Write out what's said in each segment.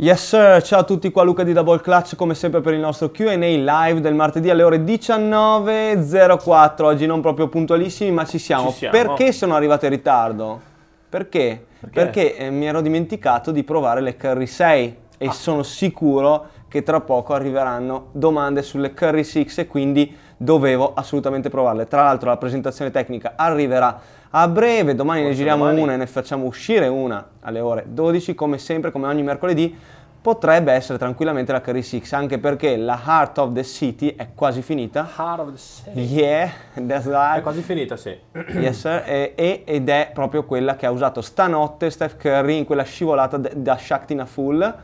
Yes sir, ciao a tutti qua Luca di Double Clutch come sempre per il nostro Q&A live del martedì alle ore 19.04 Oggi non proprio puntualissimi ma ci siamo. Ci siamo. Perché sono arrivato in ritardo? Perché? Perché? Perché eh, mi ero dimenticato di provare le Curry 6 e Ah. sono sicuro che tra poco arriveranno domande sulle Curry 6 e quindi dovevo assolutamente provarle. Tra l'altro la presentazione tecnica arriverà a breve, domani ne Forse giriamo domani. una e ne facciamo uscire una alle ore 12 come sempre, come ogni mercoledì. Potrebbe essere tranquillamente la Curry 6 anche perché la Heart of the City è quasi finita. Heart of the City. Yeah, that's right. È quasi finita, sì. Yes, sir. E, e- ed è proprio quella che ha usato stanotte Steph Curry in quella scivolata da Shaktina Full.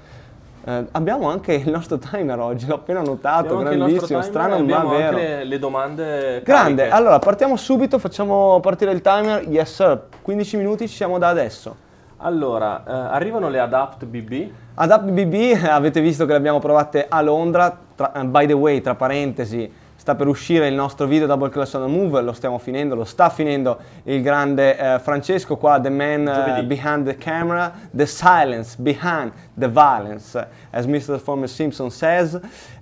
Eh, abbiamo anche il nostro timer oggi, l'ho appena notato, Abbiamo grandissimo, strano ma vero. anche le domande Grande, cariche. allora partiamo subito, facciamo partire il timer. Yes sir, 15 minuti ci siamo da adesso. Allora, eh, arrivano le Adapt BB. Adapt BB avete visto che le abbiamo provate a Londra, tra- eh, by the way, tra parentesi, sta per uscire il nostro video Double Class on the Move, lo stiamo finendo, lo sta finendo il grande eh, Francesco qua, the man Giovedì. behind the camera, the silence behind the violence, as Mr. Former Simpson says.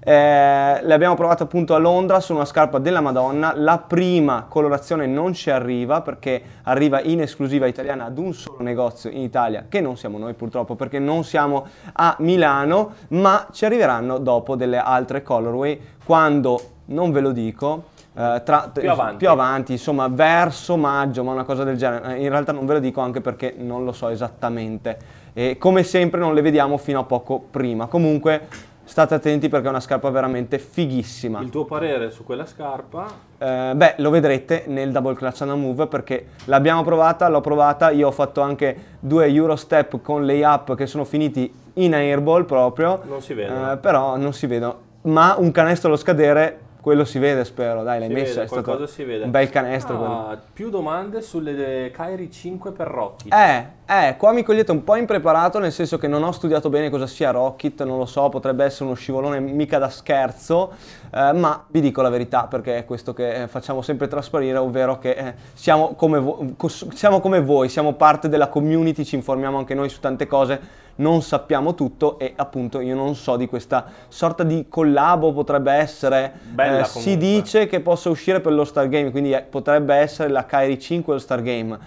Eh, le abbiamo provate appunto a Londra su una scarpa della Madonna, la prima colorazione non ci arriva perché arriva in esclusiva italiana ad un solo negozio in Italia, che non siamo noi purtroppo perché non siamo a Milano, ma ci arriveranno dopo delle altre colorway quando, non ve lo dico, eh, tra- Più avanti. più avanti, insomma verso maggio, ma una cosa del genere. Eh, In realtà non ve lo dico anche perché non lo so esattamente. E come sempre non le vediamo fino a poco prima. Comunque state attenti perché è una scarpa veramente fighissima. Il tuo parere su quella scarpa? Eh, beh, lo vedrete nel Double Clutch and a Move perché l'abbiamo provata, l'ho provata, io ho fatto anche due Eurostep con layup che sono finiti in airball proprio. Non si vedono. Eh, però non si vedono. Ma un canestro allo scadere, quello si vede spero, dai, l'hai Si messo, vede, è stato si vede. un bel canestro. Ah, più domande sulle Kairi 5 per Rocky. Eh, eh, qua mi cogliete un po' impreparato, nel senso che non ho studiato bene cosa sia Rocket, non lo so, potrebbe essere uno scivolone mica da scherzo, eh, ma vi dico la verità perché è questo che eh, facciamo sempre trasparire, ovvero che eh, siamo, come vo- siamo come voi, siamo parte della community, ci informiamo anche noi su tante cose, non sappiamo tutto e appunto io non so di questa sorta di collabo, potrebbe essere, Bella eh, si dice che possa uscire per lo Star Game, quindi eh, potrebbe essere la Kairi 5 o lo Star Game.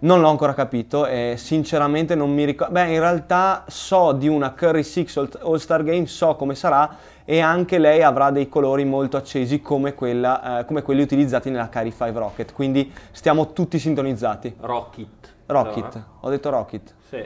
Non l'ho ancora capito e sinceramente non mi ricordo. Beh, in realtà so di una Curry 6 All- All Star Game, so come sarà e anche lei avrà dei colori molto accesi come, quella, eh, come quelli utilizzati nella Curry 5 Rocket. Quindi stiamo tutti sintonizzati. Rocket. Rocket, No, ho detto Rocket. Sì.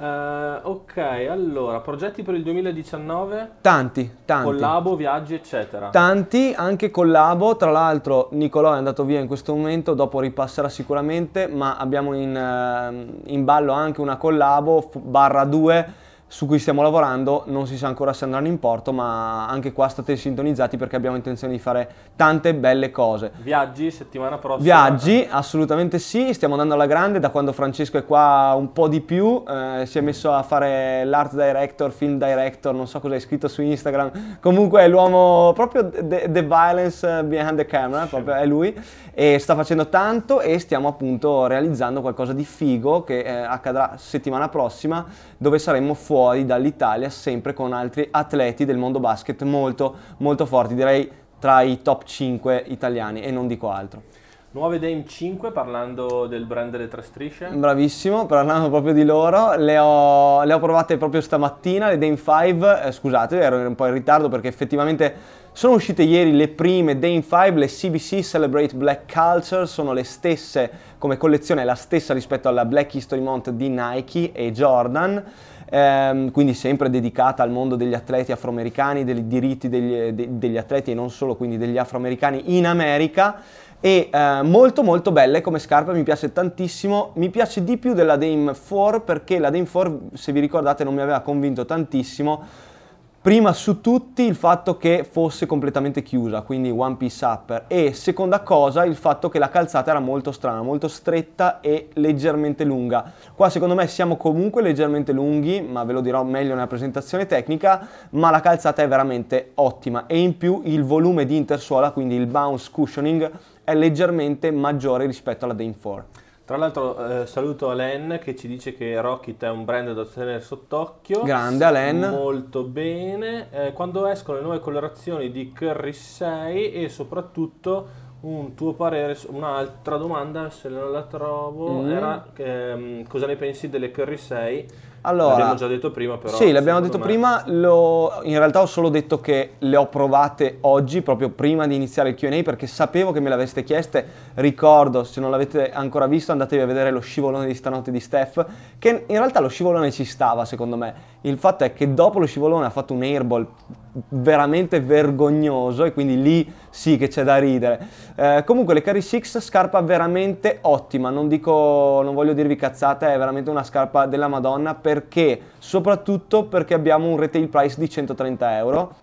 Eh, ok, allora, progetti per il 2019? Tanti, tanti. Collabo, viaggi, eccetera. Tanti, anche collabo, tra l'altro Nicolò è andato via in questo momento, dopo ripasserà sicuramente, ma abbiamo in, ehm, in ballo anche una collabo barra 2 su cui stiamo lavorando, non si sa ancora se andranno in porto, ma anche qua state sintonizzati perché abbiamo intenzione di fare tante belle cose. Viaggi, settimana prossima. Viaggi, assolutamente sì, stiamo andando alla grande da quando Francesco è qua un po' di più, eh, si è messo a fare l'art director, film director, non so cosa hai scritto su Instagram, comunque è l'uomo proprio the, the violence behind the camera, proprio è lui e sta facendo tanto e stiamo appunto realizzando qualcosa di figo che eh, accadrà settimana prossima dove saremo fuori dall'Italia sempre con altri atleti del mondo basket molto molto forti, direi tra i top 5 italiani e non dico altro. Nuove Dame 5, parlando del brand delle tre strisce. Bravissimo, parlando proprio di loro, le ho, le ho provate proprio stamattina, le Dame 5, eh, scusate ero un po' in ritardo perché effettivamente sono uscite ieri le prime Dame 5, le CBC Celebrate Black Culture, sono le stesse, come collezione la stessa rispetto alla Black History Month di Nike e Jordan, ehm, quindi sempre dedicata al mondo degli atleti afroamericani, dei diritti degli, de- degli atleti e non solo, quindi degli afroamericani in America. E eh, molto molto belle come scarpe, mi piace tantissimo, mi piace di più della Dame 4 perché la Dame 4 se vi ricordate non mi aveva convinto tantissimo, prima su tutti il fatto che fosse completamente chiusa, quindi one piece upper e seconda cosa il fatto che la calzata era molto strana, molto stretta e leggermente lunga. Qua secondo me siamo comunque leggermente lunghi, ma ve lo dirò meglio nella presentazione tecnica, ma la calzata è veramente ottima e in più il volume di intersuola, quindi il bounce cushioning è leggermente maggiore rispetto alla Dame 4. Tra l'altro eh, saluto Alen che ci dice che Rocket è un brand da tenere sott'occhio. Grande Alen. Molto bene. Eh, quando escono le nuove colorazioni di Curry 6 e soprattutto un tuo parere, un'altra domanda se non la trovo, Mm. era ehm, cosa ne pensi delle Curry 6? Allora, L'abbiamo già detto prima però. Sì, l'abbiamo detto me- prima, lo- in realtà ho solo detto che le ho provate oggi, proprio prima di iniziare il Q&A, perché sapevo che me le aveste chieste. Ricordo, se non l'avete ancora visto, andatevi a vedere lo scivolone di stanotte di Steph, che in realtà lo scivolone ci stava, secondo me. Il fatto è che dopo lo scivolone ha fatto un airball veramente vergognoso e quindi lì sì che c'è da ridere. Eh, comunque le Carry 6 scarpa veramente ottima, non dico, non voglio dirvi cazzate, è veramente una scarpa della Madonna perché, soprattutto perché abbiamo un retail price di 130 euro.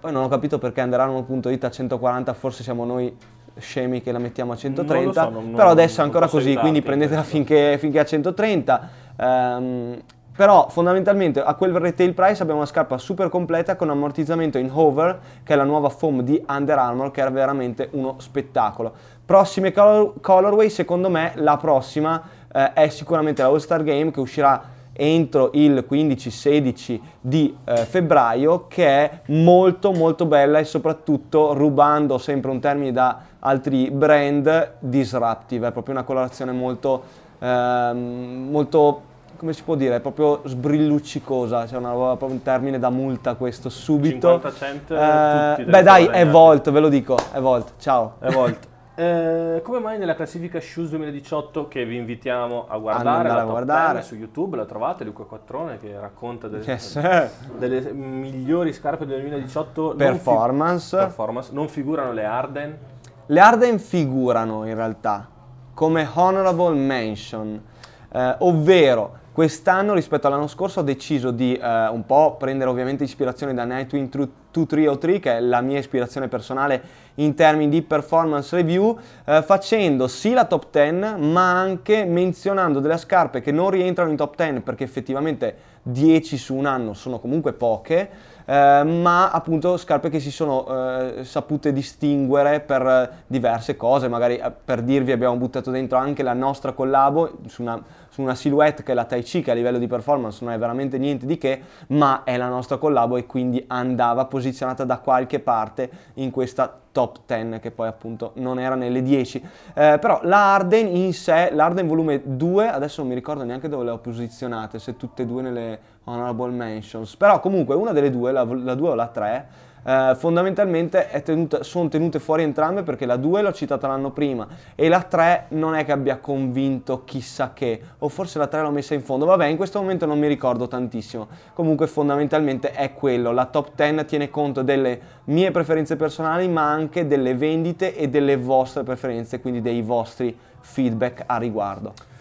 Poi non ho capito perché Underarmour.it a 140, forse siamo noi scemi che la mettiamo a 130, Non lo so, non- però adesso è ancora così, quindi aiutarti prendetela finché, finché a 130. Ehm, però fondamentalmente a quel retail price abbiamo una scarpa super completa con ammortizzamento in hover, che è la nuova foam di Under Armour, che è veramente uno spettacolo. Prossime color- colorway, secondo me la prossima eh, è sicuramente la All Star Game che uscirà entro il 15-16 di eh, febbraio che è molto molto bella e soprattutto rubando sempre un termine da altri brand disruptive, è proprio una colorazione molto ehm, molto come si può dire, è proprio sbrilluccicosa, c'è una, proprio un termine da multa questo subito. 50 cent, Eh, beh dai, è. Volt, ve lo dico, è Volt, ciao. È Volt. Eh, come mai nella classifica Shoes 2018 che vi invitiamo a guardare, a top guardare. 10 su YouTube, la trovate Luca Quattrone che racconta delle, Yes. delle migliori scarpe del 2018 non fi- Performance. performance. Non figurano le Arden. Le Arden figurano in realtà come honorable mention, eh, ovvero quest'anno rispetto all'anno scorso ho deciso di eh, un po' prendere ovviamente ispirazione da Nightwing Tru- 2303 che è la mia ispirazione personale in termini di performance review, eh, facendo sì la top 10 ma anche menzionando delle scarpe che non rientrano in top 10 perché effettivamente 10 su un anno sono comunque poche, eh, ma appunto scarpe che si sono eh, sapute distinguere per diverse cose, magari eh, per dirvi abbiamo buttato dentro anche la nostra collabo su una, su una silhouette che è la Tai Chi che a livello di performance non è veramente niente di che, ma è la nostra collabo e quindi andava posizionata da qualche parte in questa top 10 che poi appunto non era nelle 10 Eh, però la Arden in sé l'Arden volume 2 adesso non mi ricordo neanche dove le ho posizionate se tutte e due nelle honorable mentions. Però comunque una delle due la, la 2 o la 3 eh, fondamentalmente tenuta- sono tenute fuori entrambe perché la 2 l'ho citata l'anno prima e la 3 non è che abbia convinto chissà che, o forse la 3 l'ho messa in fondo, vabbè in questo momento non mi ricordo tantissimo, comunque fondamentalmente è quello, la top 10 tiene conto delle mie preferenze personali ma anche delle vendite e delle vostre preferenze, quindi dei vostri feedback a riguardo.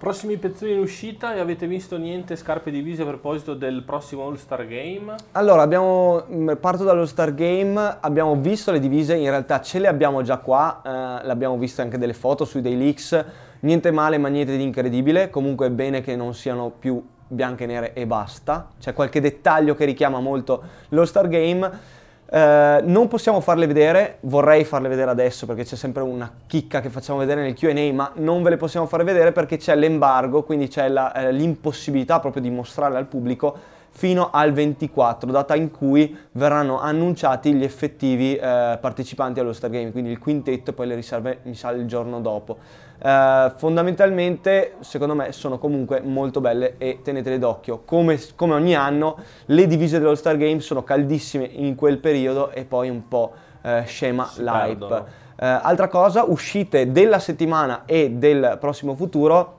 Prossimi pezzoni in uscita e avete visto niente scarpe divise a proposito del prossimo All Star Game? Allora, abbiamo, mh, parto dallo Star Game, abbiamo visto le divise, in realtà ce le abbiamo già qua, eh, le abbiamo viste anche delle foto sui dei leaks, niente male ma niente di incredibile, comunque è bene che non siano più bianche e nere e basta, c'è qualche dettaglio che richiama molto lo Star Game. Eh, non possiamo farle vedere, vorrei farle vedere adesso perché c'è sempre una chicca che facciamo vedere nel QA, ma non ve le possiamo fare vedere perché c'è l'embargo, quindi c'è la- eh, l'impossibilità proprio di mostrarle al pubblico fino al 24, data in cui verranno annunciati gli effettivi eh, partecipanti allo Star Game, quindi il quintetto e poi le riserve mi sa il giorno dopo. Eh, fondamentalmente secondo me sono comunque molto belle e tenetele d'occhio. Come, come ogni anno le divise dello Star Game sono caldissime in quel periodo e poi un po' eh, scema Si l'hype. perdono. Eh, altra cosa, uscite della settimana e del prossimo futuro,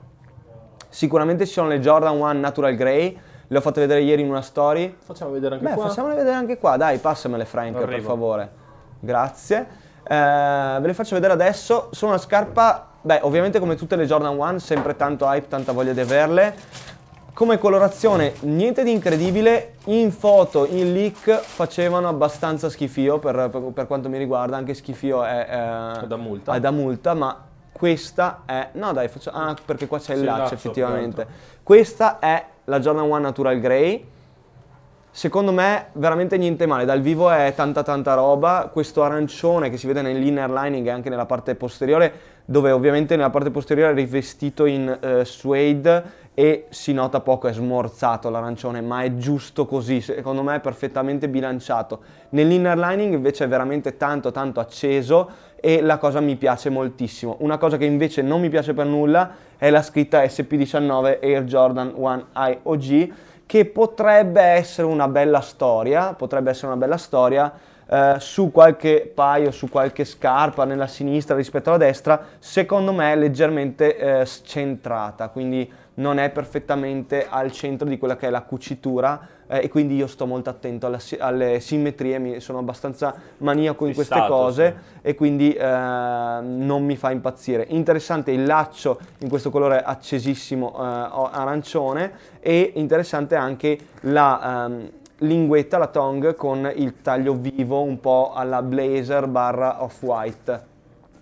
sicuramente ci sono le Jordan 1 Natural Grey, le ho fatte vedere ieri in una story. Facciamo vedere anche Beh, qua. facciamole vedere anche qua, dai, passamele Frank, per Arrivo. favore. Grazie. Eh, ve le faccio vedere adesso. Sono una scarpa, beh, ovviamente come tutte le Jordan 1, sempre tanto hype, tanta voglia di averle. Come colorazione, niente di incredibile. In foto, in leak, facevano abbastanza schifio per, per- per quanto mi riguarda. Anche schifio è, eh, È da multa. è da multa, ma questa è... No dai, faccio... Ah, perché qua c'è il il laccio, effettivamente. Questa è la Jordan 1 Natural Grey. Secondo me veramente niente male, dal vivo è tanta tanta roba, questo arancione che si vede nell'inner lining e anche nella parte posteriore, dove ovviamente nella parte posteriore è rivestito in uh, suede e si nota poco, è smorzato l'arancione, ma è giusto così, secondo me è perfettamente bilanciato. Nell'inner lining invece è veramente tanto tanto acceso e la cosa mi piace moltissimo. Una cosa che invece non mi piace per nulla è la scritta SP19 Air Jordan 1 IOG che potrebbe essere una bella storia, potrebbe essere una bella storia eh, su qualche paio, su qualche scarpa nella sinistra rispetto alla destra, secondo me è leggermente eh, scentrata, quindi non è perfettamente al centro di quella che è la cucitura eh, e quindi io sto molto attento alle, alle simmetrie, mi, sono abbastanza maniaco in queste cose sì. e quindi eh, non mi fa impazzire. Interessante il laccio in questo colore accesissimo eh, arancione e interessante anche la ehm, linguetta, la tongue con il taglio vivo un po' alla blazer barra off-white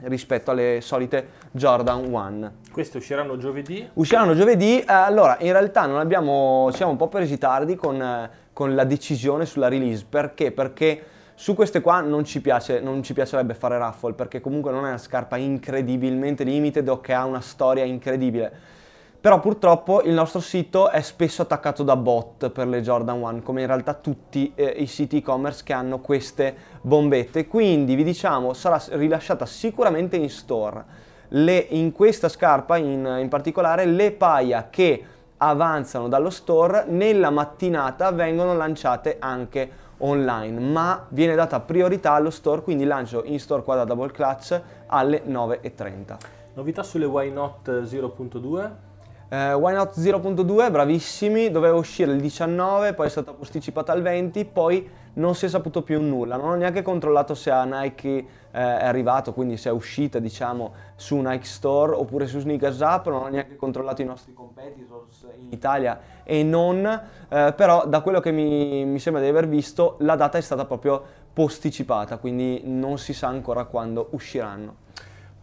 rispetto alle solite Jordan 1. Queste usciranno giovedì? Usciranno giovedì, eh, allora in realtà non abbiamo, siamo un po' presi tardi con, eh, con, la decisione sulla release, perché? Perché su queste qua non ci, piace, non ci piacerebbe fare raffle, perché comunque non è una scarpa incredibilmente limited o che ha una storia incredibile però purtroppo il nostro sito è spesso attaccato da bot per le Jordan 1, come in realtà tutti eh, i siti e-commerce che hanno queste bombette. Quindi vi diciamo sarà rilasciata sicuramente in store. Le, in questa scarpa in, in particolare le paia che avanzano dallo store nella mattinata vengono lanciate anche online, ma viene data priorità allo store, quindi lancio in store qua da Double Clutch alle 9.30. Novità sulle Why Not 0.2? Uh, Why Not 0.2, bravissimi, doveva uscire il 19, poi è stata posticipata al 20, poi non si è saputo più nulla, non ho neanche controllato se a Nike eh, è arrivato, quindi se è uscita diciamo su Nike Store oppure su Sneakers Up, non ho neanche controllato i nostri competitors in Italia e non, eh, però da quello che mi, mi sembra di aver visto la data è stata proprio posticipata, quindi non si sa ancora quando usciranno.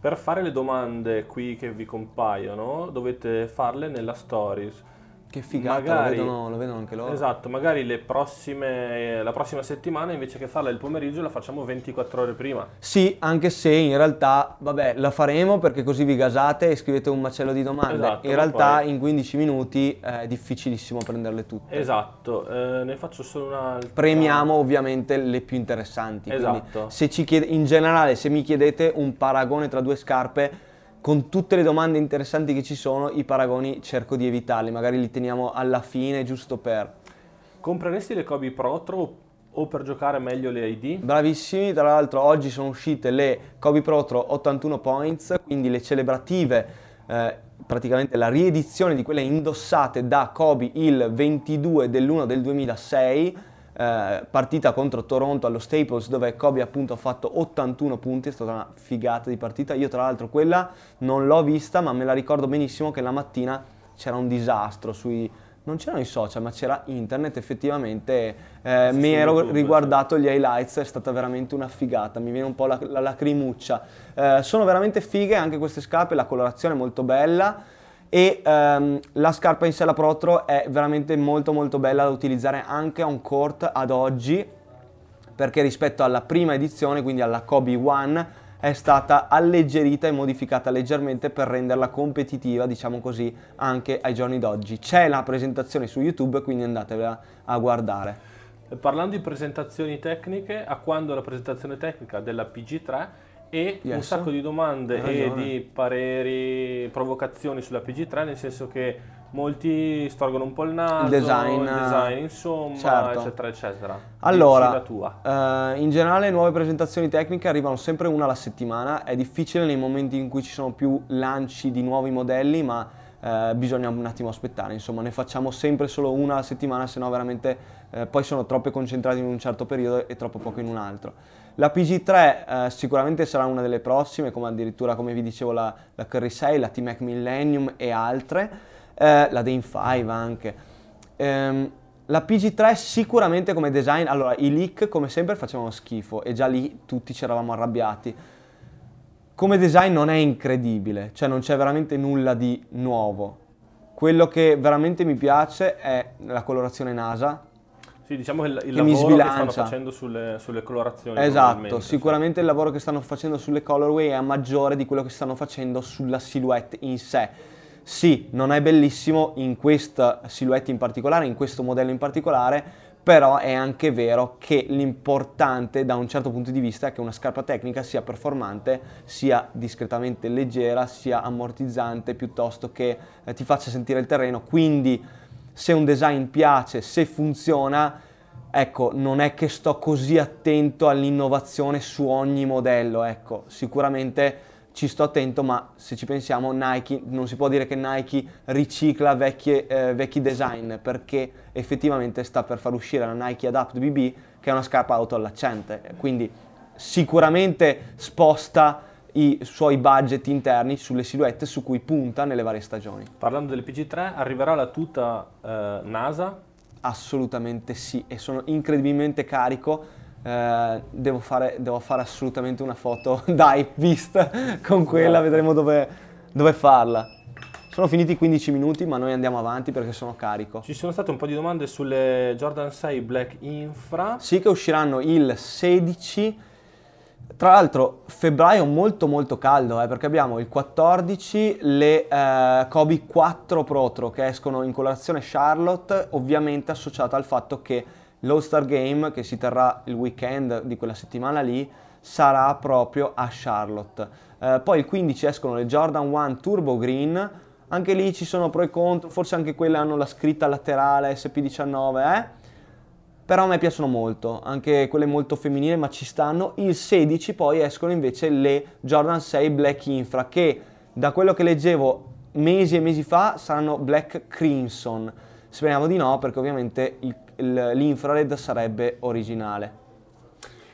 Per fare le domande qui che vi compaiono dovete farle nella stories. Che figata, magari, lo, vedono, lo vedono anche loro. Esatto, magari prossime, la prossima settimana invece che farla il pomeriggio la facciamo 24 ore prima. Sì, anche se in realtà, vabbè, la faremo perché così vi gasate e scrivete un macello di domande. Esatto, in realtà poi... in 15 minuti è difficilissimo prenderle tutte. Esatto, eh, ne faccio solo un'altra. Premiamo ovviamente le più interessanti. Esatto. se ci chiede, in generale, se mi chiedete un paragone tra due scarpe con tutte le domande interessanti che ci sono, i paragoni cerco di evitarli, magari li teniamo alla fine giusto per... Compreresti le Kobe Protro o per giocare meglio le ID? Bravissimi, tra l'altro oggi sono uscite le Kobe Protro 81 points, quindi le celebrative, eh, praticamente la riedizione di quelle indossate da Kobe il 22 dell'1 del 2006 eh, partita contro Toronto allo Staples dove Kobe appunto ha fatto 81 punti, è stata una figata di partita. Io tra l'altro quella non l'ho vista ma me la ricordo benissimo che la mattina c'era un disastro sui... Non c'erano i social, ma c'era internet, effettivamente eh, mi ero YouTube, riguardato sì. gli highlights, è stata veramente una figata, mi viene un po' la, la lacrimuccia. Eh, sono veramente fighe anche queste scarpe, la colorazione è molto bella, e um, la scarpa in sé, Protro, è veramente molto molto bella da utilizzare anche on court ad oggi perché rispetto alla prima edizione, quindi alla Kobe One, è stata alleggerita e modificata leggermente per renderla competitiva, diciamo così, anche ai giorni d'oggi. C'è la presentazione su YouTube, quindi andatevela a guardare. Parlando di presentazioni tecniche, a quando la presentazione tecnica della PG3 e yes. un sacco di domande e di pareri, provocazioni sulla PG3, nel senso che molti storgono un po' il naso, il design, il design insomma, certo. eccetera, eccetera. Allora, uh, in generale nuove presentazioni tecniche arrivano sempre una alla settimana, è difficile nei momenti in cui ci sono più lanci di nuovi modelli, ma uh, bisogna un attimo aspettare, insomma ne facciamo sempre solo una alla settimana, se no veramente uh, poi sono troppe concentrate in un certo periodo e troppo poco in un altro. La PG3 eh, sicuramente sarà una delle prossime, come addirittura come vi dicevo la, la Curry 6, la T-Mac Millennium e altre, eh, la Dane 5 anche. Ehm, la PG3 sicuramente come design, allora i leak come sempre facevano schifo e già lì tutti ci eravamo arrabbiati. Come design non è incredibile, cioè non c'è veramente nulla di nuovo. Quello che veramente mi piace è la colorazione NASA, Sì, diciamo che il, il lavoro che stanno facendo sulle, sulle colorazioni. Esatto, sicuramente cioè. il lavoro che stanno facendo sulle colorway è maggiore di quello che stanno facendo sulla silhouette in sé. Sì, non è bellissimo in questa silhouette in particolare, in questo modello in particolare, però è anche vero che l'importante da un certo punto di vista è che una scarpa tecnica sia performante, sia discretamente leggera, sia ammortizzante piuttosto che eh, ti faccia sentire il terreno, quindi se un design piace, se funziona, ecco, non è che sto così attento all'innovazione su ogni modello, ecco, sicuramente ci sto attento, ma se ci pensiamo Nike, non si può dire che Nike ricicla vecchie, eh, vecchi design, perché effettivamente sta per far uscire la Nike Adapt BB, che è una scarpa autoallacciante, quindi sicuramente sposta i suoi budget interni sulle silhouette su cui punta nelle varie stagioni. Parlando delle PG3, arriverà la tuta eh, NASA? Assolutamente sì, e sono incredibilmente carico. Eh, devo, fare, devo, fare, assolutamente una foto da Hypebeast con quella, vedremo dove, dove farla. Sono finiti i 15 minuti, ma noi andiamo avanti perché sono carico. Ci sono state un po' di domande sulle Jordan 6 Black Infra. Sì, che usciranno il 16 tra l'altro febbraio molto molto caldo eh, perché abbiamo il 14 le eh, Kobe 4 Protro che escono in colorazione Charlotte ovviamente associata al fatto che l'All Star Game che si terrà il weekend di quella settimana lì sarà proprio a Charlotte. Eh, poi il 15 escono le Jordan 1 Turbo Green, anche lì ci sono pro e contro, forse anche quelle hanno la scritta laterale SP19 eh? Però a me piacciono molto, anche quelle molto femminili, ma ci stanno. Il 16 poi escono invece le Jordan 6 Black Infra, che da quello che leggevo mesi e mesi fa saranno Black Crimson. Speriamo di no, perché ovviamente il, il, l'infrared sarebbe originale.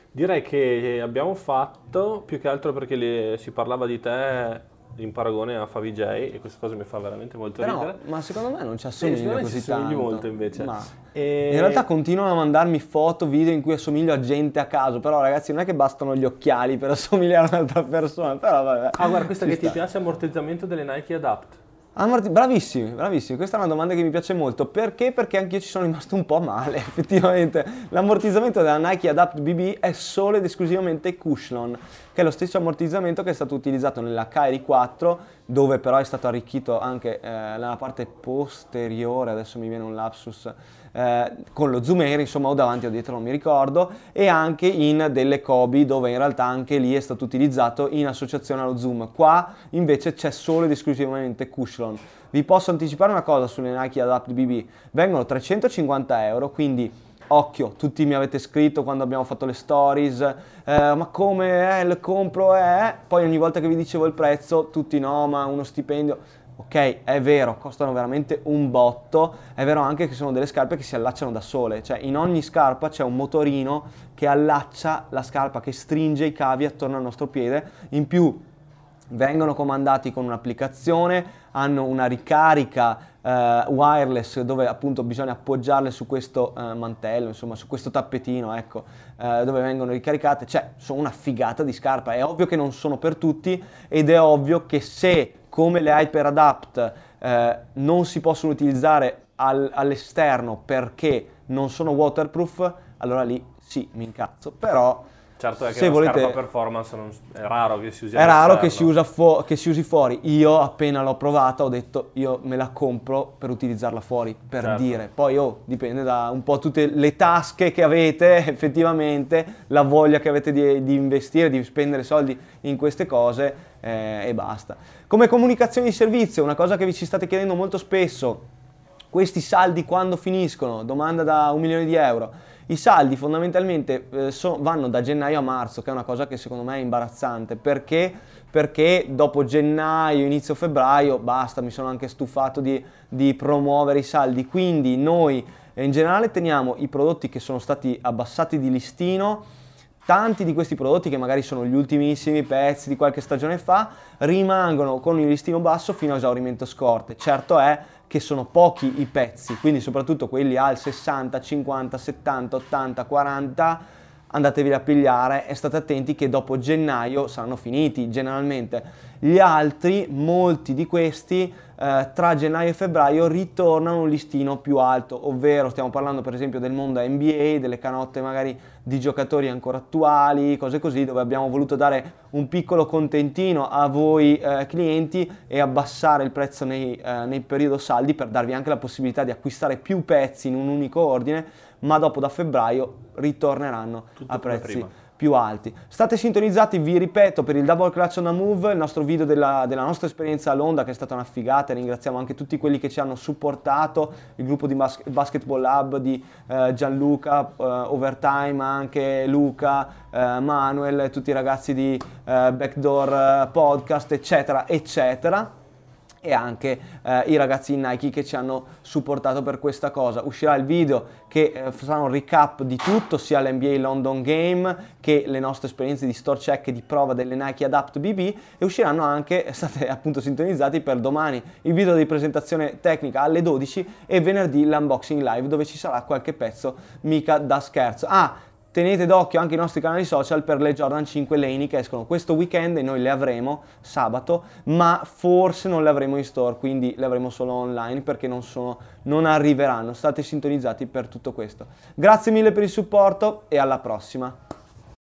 Direi che abbiamo fatto, più che altro perché le, si parlava di te in paragone a Favi J e questa cosa mi fa veramente molto Però, ridere. Ma secondo me non ci assomiglia sì, così ci tanto. molto invece. Ma e... In realtà continuano a mandarmi foto, video in cui assomiglio a gente a caso, però ragazzi non è che bastano gli occhiali per assomigliare a un'altra persona, però vabbè. Ah guarda, questa che sta. ti piace ammortizzamento delle Nike Adapt. Ammorti- bravissimi, bravissimi. Questa è una domanda che mi piace molto. Perché? Perché anch'io ci sono rimasto un po' male, effettivamente. L'ammortizzamento della Nike Adapt BB è solo ed esclusivamente Cushlon, che è lo stesso ammortizzamento che è stato utilizzato nella Kairi 4, dove però è stato arricchito anche eh, nella parte posteriore, adesso mi viene un lapsus, eh, con lo zoom air, insomma, o davanti o dietro, non mi ricordo, e anche in delle Kobe, dove in realtà anche lì è stato utilizzato in associazione allo zoom. Qua invece c'è solo ed esclusivamente Cushlon. Vi posso anticipare una cosa sulle Nike Adapt BB, vengono 350 euro, quindi occhio, tutti mi avete scritto quando abbiamo fatto le stories, eh, ma come eh, le compro? Eh? Poi ogni volta che vi dicevo il prezzo, tutti no, ma uno stipendio ok, è vero, costano veramente un botto, è vero anche che sono delle scarpe che si allacciano da sole, cioè in ogni scarpa c'è un motorino che allaccia la scarpa, che stringe i cavi attorno al nostro piede, in più vengono comandati con un'applicazione, hanno una ricarica eh, wireless dove appunto bisogna appoggiarle su questo eh, mantello, insomma su questo tappetino, ecco, eh, dove vengono ricaricate, cioè sono una figata di scarpa, è ovvio che non sono per tutti ed è ovvio che se come le Hyper Adapt eh, non si possono utilizzare al, all'esterno perché non sono waterproof, allora lì sì, mi incazzo, però Certo è che se volete... scarpa performance non... è raro che si usi È raro che si, usa fu- che si, usi fuori. Io appena l'ho provata ho detto io me la compro per utilizzarla fuori, per certo. dire. Poi oh, dipende da un po' tutte le tasche che avete effettivamente, la voglia che avete di, di investire, di spendere soldi in queste cose eh, e basta. Come comunicazione di servizio, una cosa che vi ci state chiedendo molto spesso, questi saldi quando finiscono? Domanda da un milione di euro i saldi fondamentalmente eh, so, vanno da gennaio a marzo, che è una cosa che secondo me è imbarazzante, perché? Perché dopo gennaio, inizio febbraio, basta, mi sono anche stufato di, di promuovere i saldi, quindi noi in generale teniamo i prodotti che sono stati abbassati di listino, tanti di questi prodotti che magari sono gli ultimissimi pezzi di qualche stagione fa rimangono con il listino basso fino a esaurimento scorte. Certo è che sono pochi i pezzi, quindi soprattutto quelli al 60, 50, 70, 80, 40, andatevi a pigliare e state attenti che dopo gennaio saranno finiti generalmente Gli altri, molti di questi, eh, tra gennaio e febbraio ritornano un listino più alto, ovvero stiamo parlando per esempio del mondo NBA, delle canotte magari di giocatori ancora attuali, cose così, dove abbiamo voluto dare un piccolo contentino a voi eh, clienti e abbassare il prezzo nei, eh, nei periodo saldi per darvi anche la possibilità di acquistare più pezzi in un unico ordine, ma dopo da febbraio ritorneranno Tutto a prezzi più alti. State sintonizzati, vi ripeto, per il Double Clutch on a Move, il nostro video della, della nostra esperienza a Londra che è stata una figata, ringraziamo anche tutti quelli che ci hanno supportato, il gruppo di Bas- Basketball Lab di eh, Gianluca, eh, Overtime, anche Luca, eh, Manuel, tutti i ragazzi di eh, Backdoor eh, Podcast, eccetera, eccetera e anche eh, i ragazzi in Nike che ci hanno supportato per questa cosa. Uscirà il video che eh, sarà un recap di tutto, sia l'NBA London Game che le nostre esperienze di store check e di prova delle Nike Adapt BB e usciranno anche, state appunto sintonizzati per domani il video di presentazione tecnica alle 12 e venerdì l'unboxing live dove ci sarà qualche pezzo mica da scherzo. Ah, tenete d'occhio anche i nostri canali social per le Jordan 5 Laney che escono questo weekend e noi le avremo sabato, ma forse non le avremo in store, quindi le avremo solo online perché non, sono, non arriveranno. State sintonizzati per tutto questo. Grazie mille per il supporto e alla prossima.